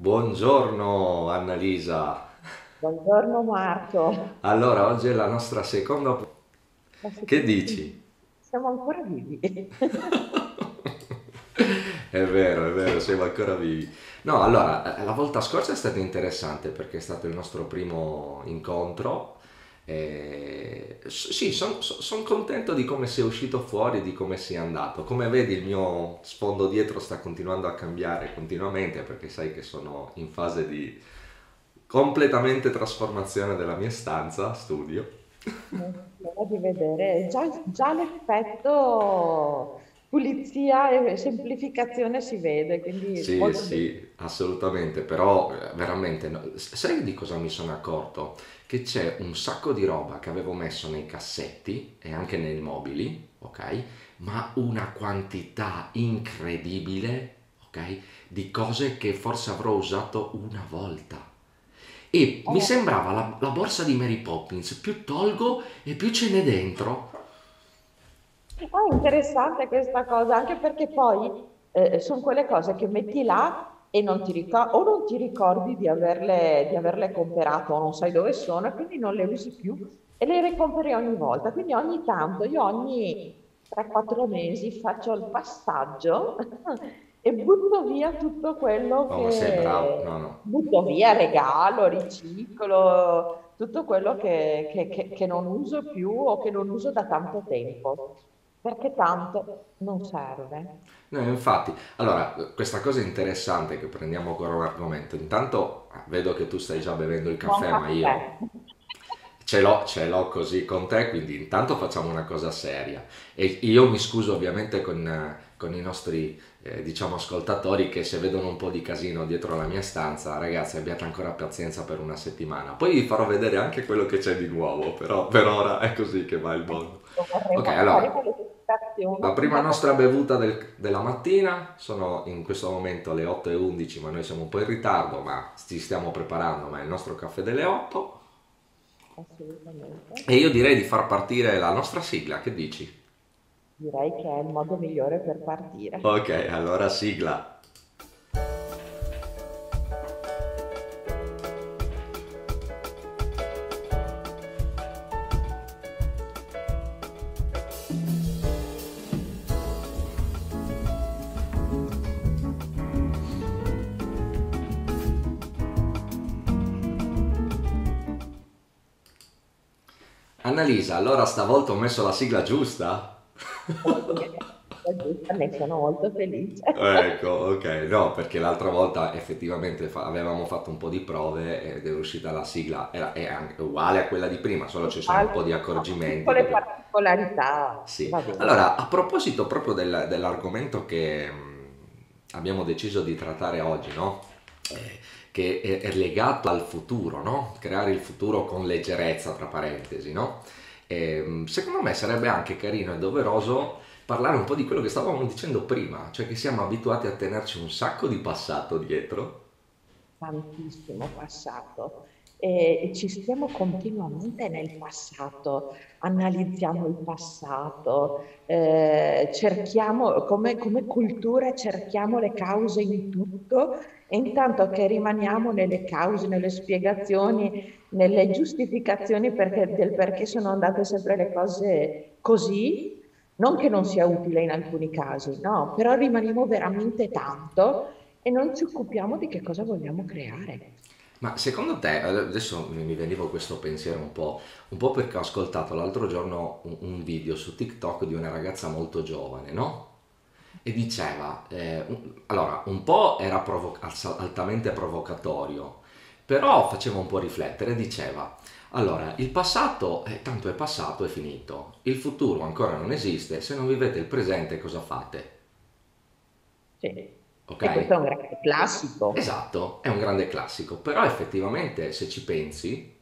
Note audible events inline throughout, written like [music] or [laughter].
Buongiorno Annalisa. Buongiorno Marco. Allora, oggi è la nostra seconda... Che dici? siamo ancora vivi? [laughs] È vero, è vero, siamo ancora vivi. No, allora, eh, la volta scorsa è stato interessante perché è stato il nostro primo incontro. E... s- Sì, sono contento di come sia uscito fuori, di come sia andato. Come vedi, il mio sfondo dietro sta continuando a cambiare continuamente perché sai che sono in fase di completamente trasformazione della mia stanza, studio. [laughs] Non di vedere già, già l'effetto pulizia e semplificazione si vede, quindi Sì, molto bene. sì, assolutamente, però eh, veramente, no- sai di cosa mi sono accorto? Che c'è un sacco di roba che avevo messo nei cassetti e anche nei mobili, ok? Ma una quantità incredibile, ok? Di cose che forse avrò usato una volta. E mi Eh, sembrava la, la borsa di Mary Poppins, più tolgo e più ce n'è dentro. Ah, interessante questa cosa, anche perché poi sono quelle cose che metti là e non ti ricor- o non ti ricordi di averle, di averle comperate o non sai dove sono e quindi non le usi più e le recompri ogni volta. Quindi ogni tanto, io ogni 3-4 mesi faccio il passaggio [laughs] e butto via tutto quello No, bravo, che no, no. butto via, regalo, riciclo, tutto quello che che- che- che non uso più o che non uso da tanto tempo. Perché tanto non serve. No, infatti, allora, questa cosa interessante che prendiamo ancora un argomento. Intanto ah, vedo che tu stai già bevendo il Buon caffè, ma caffè. io ce l'ho, ce l'ho così con te, quindi intanto facciamo una cosa seria. E io mi scuso ovviamente con, con i nostri, eh, diciamo, ascoltatori che se vedono un po' di casino dietro la mia stanza, ragazzi, abbiate ancora pazienza per una settimana. Poi vi farò vedere anche quello che c'è di nuovo, però per ora è così che va il mondo. Ok, allora. La prima nostra bevuta del- della mattina sono in questo momento le 8.11, ma noi siamo un po' in ritardo, ma ci stiamo preparando, ma è il nostro caffè delle 8. assolutamente. E io direi di far partire la nostra sigla, che dici? Direi che è il modo migliore per partire. Ok, allora sigla. Annalisa, allora stavolta ho messo la sigla giusta? Ne sono molto felice. Ecco, ok, no, perché l'altra volta effettivamente fa- avevamo fatto un po' di prove ed è uscita la sigla, era, è anche uguale a quella di prima, solo ci sono un po' di accorgimenti. Piccole Dobbiamo- particolarità, Sì, allora a proposito proprio del- dell'argomento che mh, abbiamo deciso di trattare oggi, no? Eh, che è, è legato al futuro, no? Creare il futuro con leggerezza, tra parentesi, no? Ehm, secondo me sarebbe anche carino e doveroso parlare un po' di quello che stavamo dicendo prima, cioè che siamo abituati a tenerci un sacco di passato dietro. tantissimo passato e e ci stiamo continuamente nel passato, analizziamo il passato, eh, cerchiamo come, come cultura cerchiamo le cause in tutto e intanto che rimaniamo nelle cause, nelle spiegazioni, nelle giustificazioni perché- del perché sono andate sempre le cose così, non che non sia utile in alcuni casi, no, però rimaniamo veramente tanto e non ci occupiamo di che cosa vogliamo creare. Ma secondo te, adesso mi veniva questo pensiero un po', un po' perché ho ascoltato l'altro giorno un, un video su TikTok di una ragazza molto giovane, no? E diceva, eh, allora, un po' era provo- altamente provocatorio, però faceva un po' riflettere, diceva, allora, il passato, eh, tanto è passato, è finito, il futuro ancora non esiste, se non vivete il presente cosa fate? Sì. Ok? E questo è un grande classico. Esatto, è un grande classico, però effettivamente se ci pensi,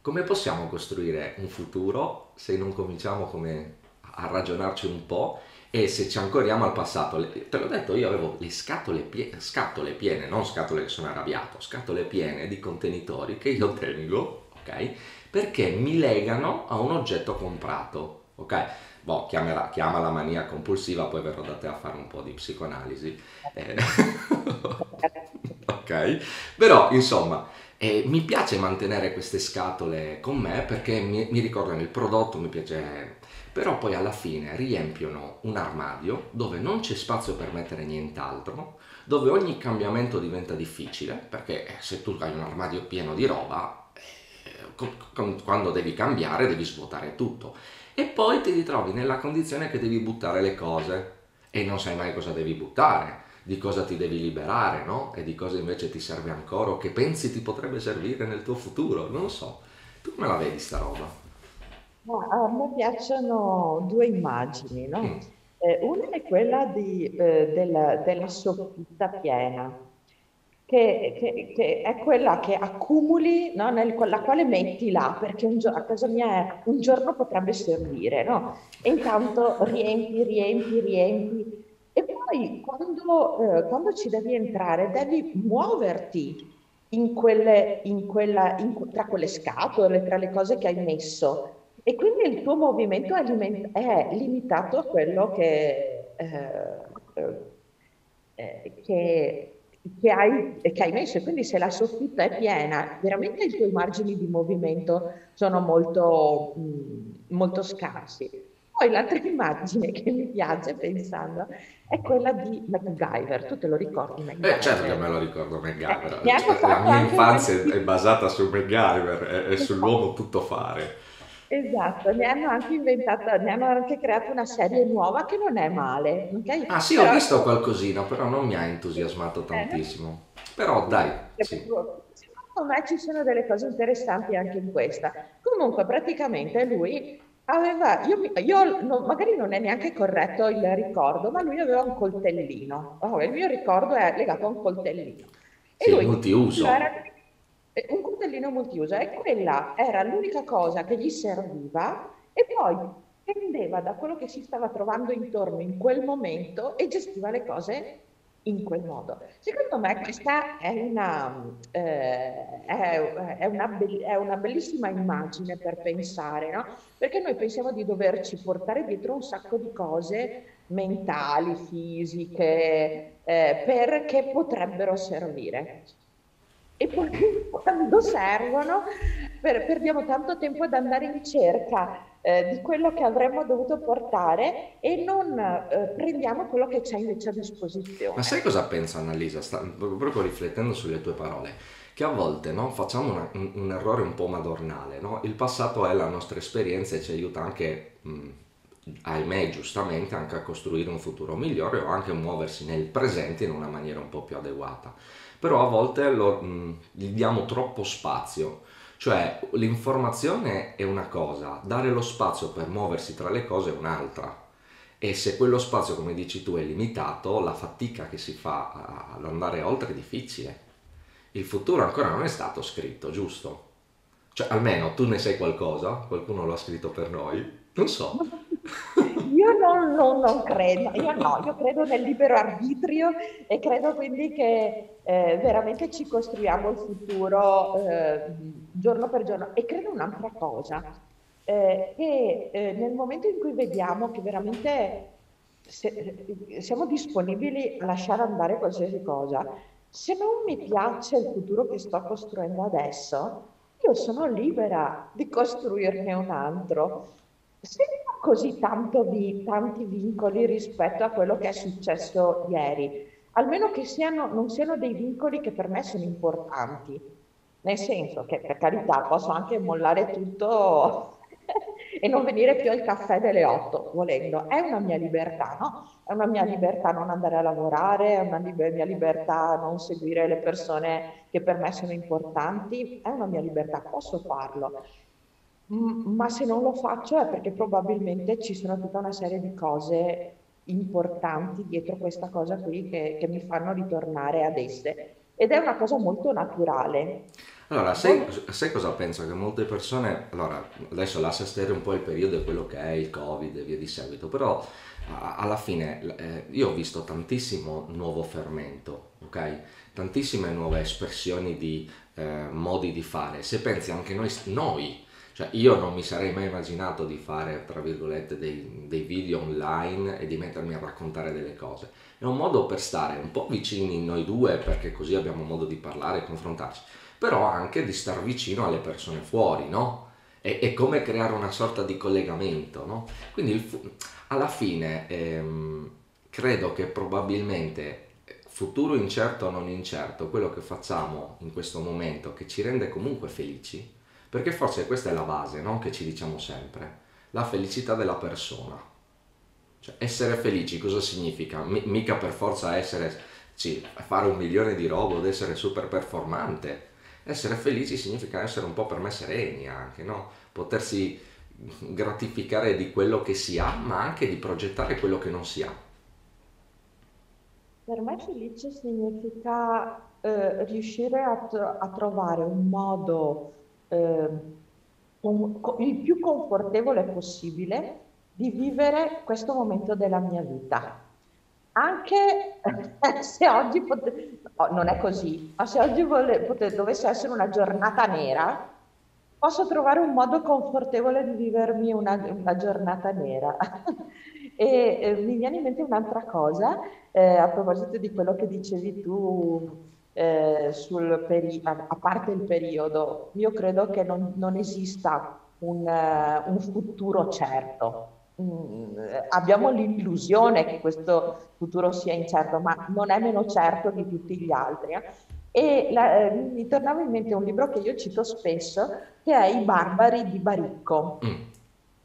come possiamo costruire un futuro se non cominciamo come a ragionarci un po' e se ci ancoriamo al passato? Te l'ho detto, io avevo le scatole, pie- scatole piene, non scatole che sono arrabbiato, scatole piene di contenitori che io tengo, ok? Perché mi legano a un oggetto comprato, ok? Boh, chiamala, chiamala mania compulsiva, poi verrò da te a fare un po' di psicoanalisi. Eh, [laughs] ok. Però, insomma, eh, mi piace mantenere queste scatole con me perché mi, mi ricordano il prodotto, mi piace... Però poi alla fine riempiono un armadio dove non c'è spazio per mettere nient'altro, dove ogni cambiamento diventa difficile, perché se tu hai un armadio pieno di roba, eh, quando devi cambiare devi svuotare tutto. E poi ti ritrovi nella condizione che devi buttare le cose e non sai mai cosa devi buttare di cosa ti devi liberare, no? E di cosa invece ti serve ancora o che pensi ti potrebbe servire nel tuo futuro, non lo so. Tu come la vedi sta roba? Ma a me piacciono due immagini, no? Mm. Eh, una è quella di, eh, della, della soffitta piena, che, che- che è quella che accumuli, no? Nel- la quale metti là, perché un gio- a casa mia è- un giorno potrebbe servire, no? E intanto riempi, riempi, riempi. E poi quando, eh, quando ci devi entrare, devi muoverti in quelle, in quella, in- tra quelle scatole, tra le cose che hai messo. E quindi il tuo movimento è, è limitato a quello che, eh, eh, che, che hai, che hai messo. E quindi se la soffitta è piena, veramente i tuoi margini di movimento sono molto, mh, molto scarsi. Poi l'altra [laughs] immagine che mi piace pensando è quella di MacGyver. Tu te lo ricordi Eh, certo che MacGyver? me lo ricordo Eh, MacGyver, hanno Cioè, la mia infanzia è basata su MacGyver e, sull'uomo tutto fare. Esatto, ne hanno anche inventato, ne hanno anche creato una serie nuova che non è male, ok? Ah sì, ho Però visto qualcosina, però non mi ha entusiasmato eh, tantissimo. Però dai, sì. secondo me ci sono delle cose interessanti anche in questa. Comunque, praticamente lui aveva, io, io non- magari non è neanche corretto il ricordo, ma lui aveva un coltellino. Oh, il mio ricordo è legato a un coltellino. E Sì, lui multiuso. era eh, un coltellino multiuso e quella era l'unica cosa che gli serviva e poi prendeva da quello che si stava trovando intorno in quel momento e gestiva le cose in quel modo. Secondo me questa è una, eh, è, è una, be- è una bellissima immagine per pensare, no? Perché noi pensiamo di doverci portare dietro un sacco di cose mentali, fisiche, eh, perché potrebbero servire. E poi [laughs] quando servono, per- perdiamo tanto tempo ad andare in cerca eh, di quello che avremmo dovuto portare e non eh, prendiamo quello che c'è invece a Ma disposizione. sai cosa penso Annalisa? Sta- proprio riflettendo sulle tue parole, che a volte no, facciamo una- un, un errore un po' madornale, no? Il passato è la nostra esperienza e ci aiuta anche, mh, ahimè, giustamente, anche a costruire un futuro migliore o anche a muoversi nel presente in una maniera un po' più adeguata. Però a volte lo- mh, gli diamo troppo spazio, cioè l'informazione è una cosa, dare lo spazio per muoversi tra le cose è un'altra. E se quello spazio, come dici tu, è limitato, la fatica che si fa ad andare oltre è difficile. Il futuro ancora non è stato scritto, giusto? Cioè, almeno tu ne sai qualcosa? Qualcuno lo ha scritto per noi? Non so. Io non, non- non credo, io no, io credo nel libero arbitrio e credo quindi che eh, veramente ci costruiamo il futuro eh, giorno per giorno. E credo un'altra cosa, eh, che eh, nel momento in cui vediamo che veramente se- siamo disponibili a lasciare andare qualsiasi cosa, se non mi piace il futuro che sto costruendo adesso, io sono libera di costruirne un altro senza così vi- tanti vincoli rispetto a quello che è successo ieri, almeno che siano, non siano dei vincoli che per me sono importanti, nel senso che per carità posso anche mollare tutto [laughs] e non venire più al caffè delle 8, volendo, è una mia libertà, no? È una mia libertà non andare a lavorare, è una mia libertà non seguire le persone che per me sono importanti, è una mia libertà, posso farlo. Ma se non lo faccio è perché probabilmente ci sono tutta una serie di cose importanti dietro questa cosa qui che, che mi fanno ritornare ad esse. Ed è una cosa molto naturale. Allora, sai, sai cosa penso? Che molte persone, allora, adesso lascia stare un po' il periodo e quello che è il Covid e via di seguito, però alla fine eh, io ho visto tantissimo nuovo fermento, ok? Tantissime nuove espressioni di eh, modi di fare. Se pensi anche noi, noi, Cioè, io non mi sarei mai immaginato di fare, tra virgolette, dei, dei video online e di mettermi a raccontare delle cose. È un modo per stare un po' vicini noi due, perché così abbiamo modo di parlare e confrontarci, però anche di star vicino alle persone fuori, no? È, è come creare una sorta di collegamento, no? Quindi il, alla fine ehm, credo che probabilmente futuro incerto o non incerto, quello che facciamo in questo momento che ci rende comunque felici, perché forse questa è la base no? che ci diciamo sempre, la felicità della persona. Cioè, essere felici cosa significa? M- mica per forza essere, sì, fare un milione di robo ed essere super performante. Essere felici significa essere un po' per me sereni anche, no? Potersi gratificare di quello che si ha, ma anche di progettare quello che non si ha. Per me felice significa eh, riuscire a, tro- a trovare un modo eh, con- con- il più confortevole possibile di vivere questo momento della mia vita. Anche [laughs] se oggi pote- no, non è così, ma se oggi vole- pote- dovesse essere una giornata nera, posso trovare un modo confortevole di vivermi una, una giornata nera. [laughs] e eh, mi viene in mente un'altra cosa, eh, a proposito di quello che dicevi tu eh, peri- a, parte il periodo, io credo che non, non esista un, uh, un, futuro certo. Mm, abbiamo l'illusione che questo futuro sia incerto, ma non è meno certo di tutti gli altri. Eh? E la, eh, mi tornava in mente un libro che io cito spesso, che è I barbari di Baricco. Mm.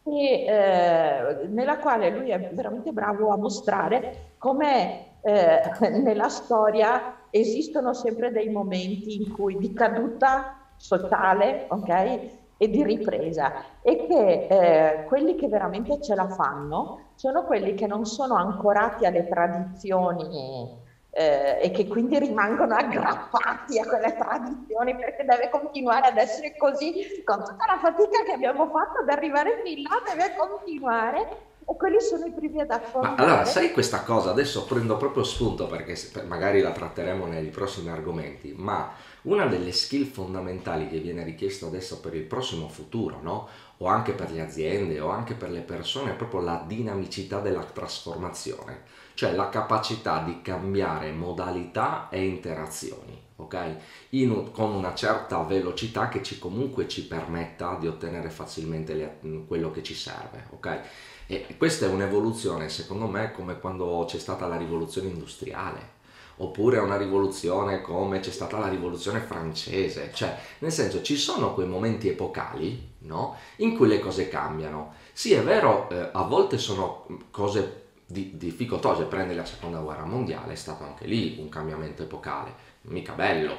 E, eh, nella quale lui è veramente bravo a mostrare come eh, [laughs] nella storia esistono sempre dei momenti in cui di caduta sociale, ok? E di ripresa e che eh, quelli che veramente ce la fanno sono quelli che non sono ancorati alle tradizioni eh, e che quindi rimangono aggrappati a quelle tradizioni perché deve continuare ad essere così con tutta la fatica che abbiamo fatto ad arrivare fin là deve continuare e quelli sono i primi ad affrontare. Ma allora, sai questa cosa? Adesso prendo proprio spunto perché magari la tratteremo nei prossimi argomenti, ma una delle skill fondamentali che viene richiesto adesso per il prossimo futuro, no? o anche per le aziende o anche per le persone, è proprio la dinamicità della trasformazione, cioè la capacità di cambiare modalità e interazioni, ok? In, con una certa velocità che ci comunque ci permetta di ottenere facilmente le, quello che ci serve, ok? E questa è un'evoluzione, secondo me, come quando c'è stata la rivoluzione industriale, oppure una rivoluzione come c'è stata la rivoluzione francese, cioè nel senso ci sono quei momenti epocali no? in cui le cose cambiano. Sì, è vero, eh, a volte sono cose di, difficoltose, prende la seconda guerra mondiale, è stato anche lì un cambiamento epocale, mica bello,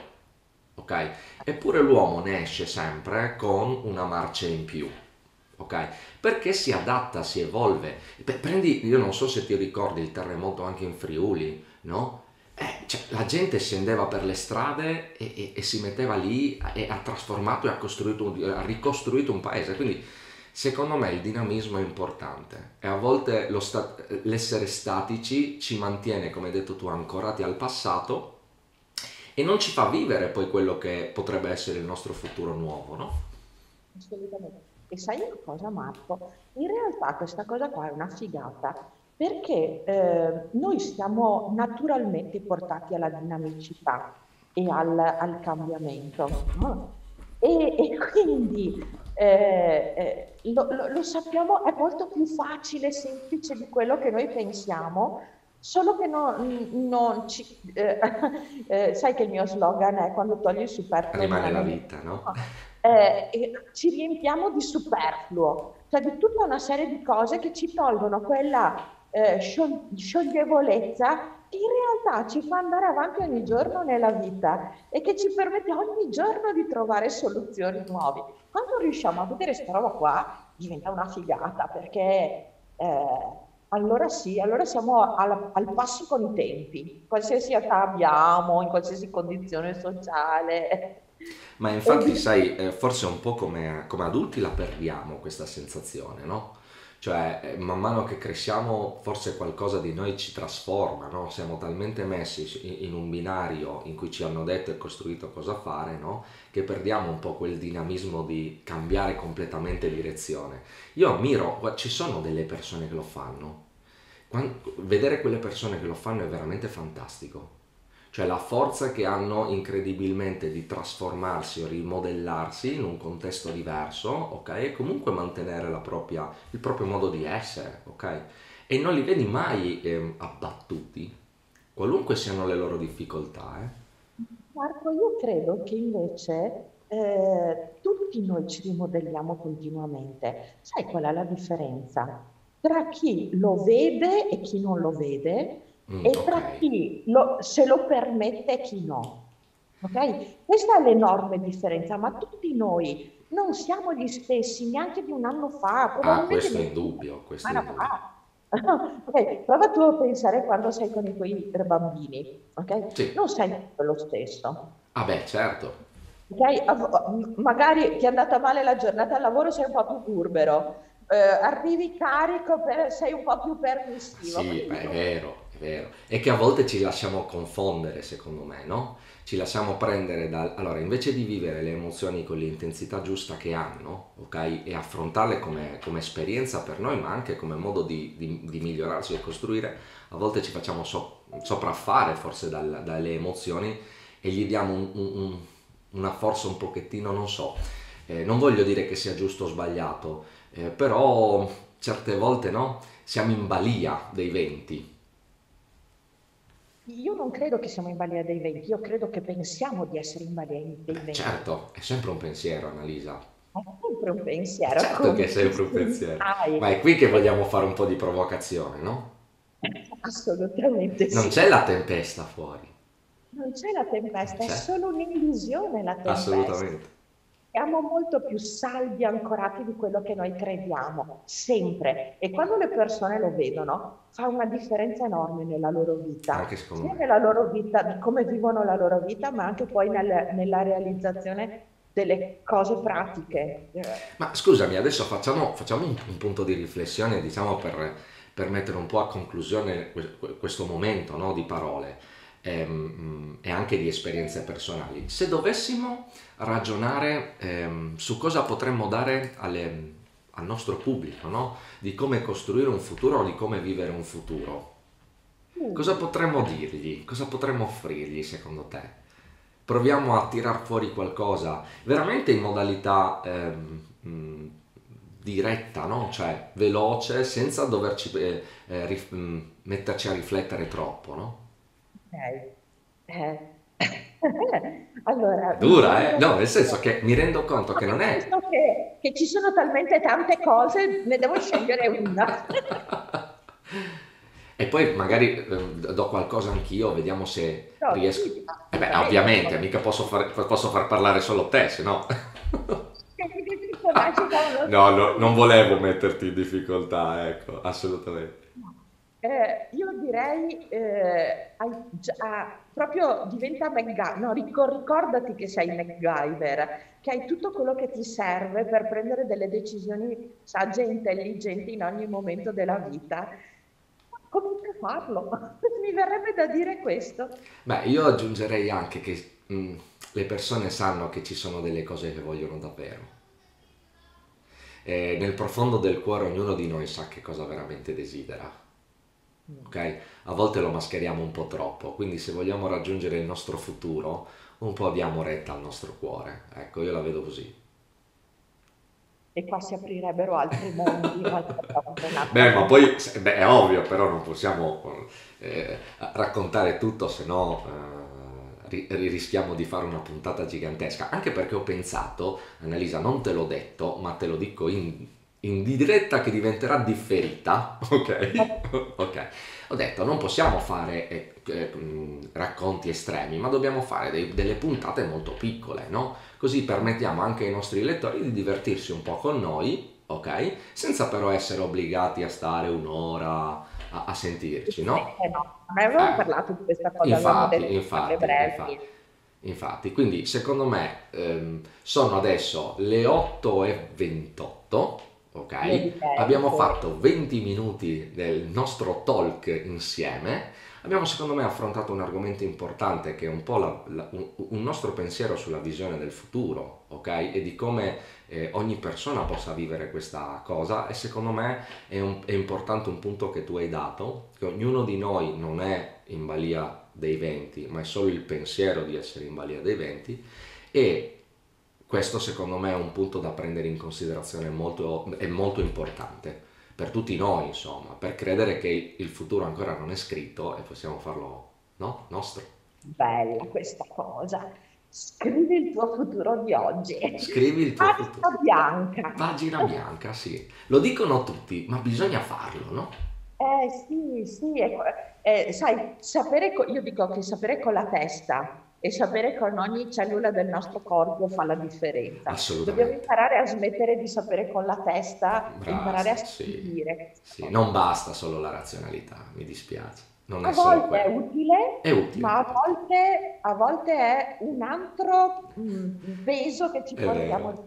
ok? Eppure l'uomo ne esce sempre con una marcia in più ok? Perché si adatta, si evolve. Prendi, io non so se ti ricordi il terremoto anche in Friuli, no? Eh, cioè, la gente scendeva per le strade e, e, e si metteva lì e ha trasformato e ha, ha, ricostruito un paese. Quindi, secondo me, il dinamismo è importante e a volte sta- l'essere statici ci mantiene, come hai detto tu, ancorati al passato e non ci fa vivere poi quello che potrebbe essere il nostro futuro nuovo, no? Assolutamente. E sai una cosa Marco? In realtà questa cosa qua è una figata perché eh, noi siamo naturalmente portati alla dinamicità e al, al cambiamento. No? E, e, quindi eh, eh, lo, lo, lo, sappiamo, è molto più facile e semplice di quello che noi pensiamo, solo che non, non ci... Eh, [laughs] eh, sai che il mio slogan è quando togli il superfluo... Rimane la vita, no? [laughs] eh, ci riempiamo di superfluo, cioè di tutta una serie di cose che ci tolgono quella eh, scioglievolezza che in realtà ci fa andare avanti ogni giorno nella vita e che ci permette ogni giorno di trovare soluzioni nuove. Quando riusciamo a vedere questa roba qua, diventa una figata perché eh, allora sì, allora siamo al, al, passo con i tempi, qualsiasi età abbiamo, in qualsiasi condizione sociale. Ma infatti, sai, eh, forse un po' come, come adulti la perdiamo questa sensazione, no? Cioè, eh, man mano che cresciamo, forse qualcosa di noi ci trasforma, no? Siamo talmente messi in un binario in cui ci hanno detto e costruito cosa fare, no? Che perdiamo un po' quel dinamismo di cambiare completamente direzione. Io ammiro, ci sono delle persone che lo fanno. Quando, vedere quelle persone che lo fanno è veramente fantastico cioè la forza che hanno incredibilmente di trasformarsi o rimodellarsi in un contesto diverso, ok? E comunque mantenere propria, il proprio modo di essere, ok? E non li vedi mai eh, abbattuti, qualunque siano le loro difficoltà. Eh? Marco, io credo che invece eh, tutti noi ci rimodelliamo continuamente. Sai qual è la differenza? Tra chi lo vede e chi non lo vede, Mm, e tra chi lo, se lo permette e chi no. Okay? Questa è l'enorme differenza, ma tutti noi non siamo gli stessi neanche di un anno fa. Ah, questo è indubbio. Questo è indubbio. [laughs] okay, prova tu a pensare quando sei con i tuoi bambini, ok? Sì. Non sei lo stesso. Ah beh, certo. Okay? Magari ti è andata male la giornata al lavoro, sei un po' più burbero. Eh, arrivi carico, per, sei un po' più permissivo. Sì, è vero vero. E che a volte ci lasciamo confondere, secondo me, no? Ci lasciamo prendere dal... Allora, invece di vivere le emozioni con l'intensità giusta che hanno, ok? E affrontarle come, come esperienza per noi, ma anche come modo di, di, di migliorarci e costruire, a volte ci facciamo so, sopraffare forse dal, dalle emozioni e gli diamo un, un, una forza un pochettino, non so, eh, non voglio dire che sia giusto o sbagliato, eh, però certe volte no, siamo in balia dei venti, io non credo che siamo in balia dei venti, io credo che pensiamo di essere in balia dei venti. Certo, è sempre un pensiero, Annalisa. È sempre un pensiero. Certo che è sempre un pensiero. Ma è qui che vogliamo fare un po' di provocazione, no? Assolutamente sì. Non c'è la tempesta fuori. Non c'è la tempesta, c'è. è solo un'illusione la tempesta. Assolutamente siamo molto più saldi ancorati di quello che noi crediamo, sempre. E quando le persone lo vedono, fa una differenza enorme nella loro vita. Anche sia nella loro vita, di come vivono la loro vita, ma anche poi nel, nella realizzazione delle cose pratiche. Ma scusami, adesso facciamo, facciamo un, un, punto di riflessione, diciamo, per, per, mettere un po' a conclusione questo momento no, di parole ehm, e anche di esperienze personali. Se dovessimo ragionare ehm, su cosa potremmo dare alle, al nostro pubblico, no? di come costruire un futuro o di come vivere un futuro, cosa potremmo dirgli? Cosa potremmo offrirgli secondo te? Proviamo a tirar fuori qualcosa veramente in modalità ehm, mh, diretta, no? cioè veloce, senza doverci eh, eh, rif- metterci a riflettere troppo. No? Ok. Eh. [laughs] allora, Dura, eh? No, nel senso che mi rendo conto che non è... Che, che ci sono talmente tante cose, ne devo scegliere una. [laughs] e poi magari eh, do qualcosa anch'io, vediamo se no, riesco... Sì, eh beh, ovviamente, mica posso far, posso far parlare solo te, se no... [laughs] no, no, non volevo metterti in difficoltà, ecco, assolutamente. Eh, io direi, eh, hai, ah, proprio diventa MacGyver, no, ricordati che sei MacGyver, che hai tutto quello che ti serve per prendere delle decisioni sagge e intelligenti in ogni momento della vita. A farlo, [laughs] mi verrebbe da dire questo. Beh, io aggiungerei anche che mh, mm, le persone sanno che ci sono delle cose che vogliono davvero. E nel profondo del cuore ognuno di noi sa che cosa veramente desidera ok? A volte lo mascheriamo un po' troppo, quindi se vogliamo raggiungere il nostro futuro, un po' diamo retta al nostro cuore. Ecco, io la vedo così. E qua si aprirebbero altri mondi. [laughs] beh, ma poi beh, è ovvio, però non possiamo eh, raccontare tutto, se no eh, rischiamo di fare una puntata gigantesca. Anche perché ho pensato, Annalisa, non te l'ho detto, ma te lo dico in in diretta che diventerà differita, [laughs] ok? ok. Ho detto non possiamo fare eh, eh, racconti estremi, ma dobbiamo fare dei, delle puntate molto piccole, no? Così permettiamo anche ai nostri lettori di divertirsi un po' con noi, ok? Senza però essere obbligati a stare un'ora a, a sentirci, no? Eh no, ma avevamo eh, parlato di questa cosa. Infatti, infatti, infatti. Infatti, quindi secondo me ehm, sono adesso le 8.28 ok? Abbiamo fatto 20 minuti del nostro talk insieme. Abbiamo secondo me affrontato un argomento importante che è un po' la- la- un, un nostro pensiero sulla visione del futuro, ok? E di come eh, ogni persona possa vivere questa cosa e secondo me è, un- è importante un punto che tu hai dato, che ognuno di noi non è in balia dei venti, ma è solo il pensiero di essere in balia dei venti e questo secondo me è un punto da prendere in considerazione molto, è molto importante per tutti noi, insomma, per credere che il futuro ancora non è scritto e possiamo farlo, no? Nostro. Bella questa cosa. Scrivi il tuo futuro di oggi. Scrivi il tuo futuro. Carta bianca. Pagina bianca, sì. Lo dicono tutti, ma bisogna farlo, no? Eh sì, sì, eh, sai, sapere, co- io dico che sapere con la testa e sapere con ogni cellula del nostro corpo fa la differenza. Dobbiamo imparare a smettere di sapere con la testa Brava, imparare a sì. sentire. Sì, non basta solo la razionalità, mi dispiace. Non A è solo volte è utile, È utile, ma a volte, a volte è un altro mm, peso che ci è portiamo vero,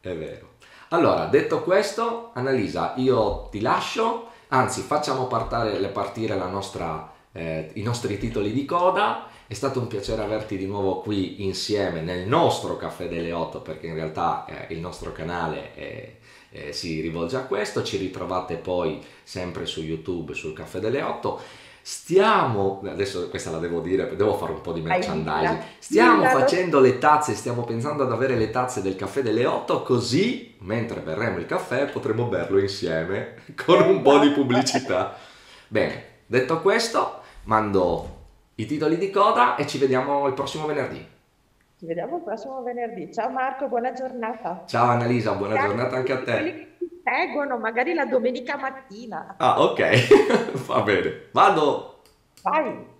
è vero. Allora, detto questo, Annalisa, io ti lascio, anzi, facciamo partare, partire la nostra, eh, i nostri titoli di coda. È stato un piacere averti di nuovo qui insieme nel nostro Caffè delle 8, perché in realtà eh, il nostro canale è- eh, si rivolge a questo. Ci ritrovate poi sempre su YouTube sul Caffè delle 8. Stiamo, adesso questa la devo dire, devo fare un po' di merchandising. Stiamo facendo le tazze, stiamo pensando ad avere le tazze del caffè delle 8, così mentre berremo il caffè potremo berlo insieme con un po' di pubblicità. [laughs] Bene, detto questo, mando i titoli di coda e ci vediamo il prossimo venerdì. Ci vediamo il prossimo venerdì. Ciao Marco, buona giornata. Ciao Annalisa, buona Grazie giornata anche a te. quelli che ci seguono, magari la domenica mattina. Ah, ok, [laughs] va bene. Vado. Vai!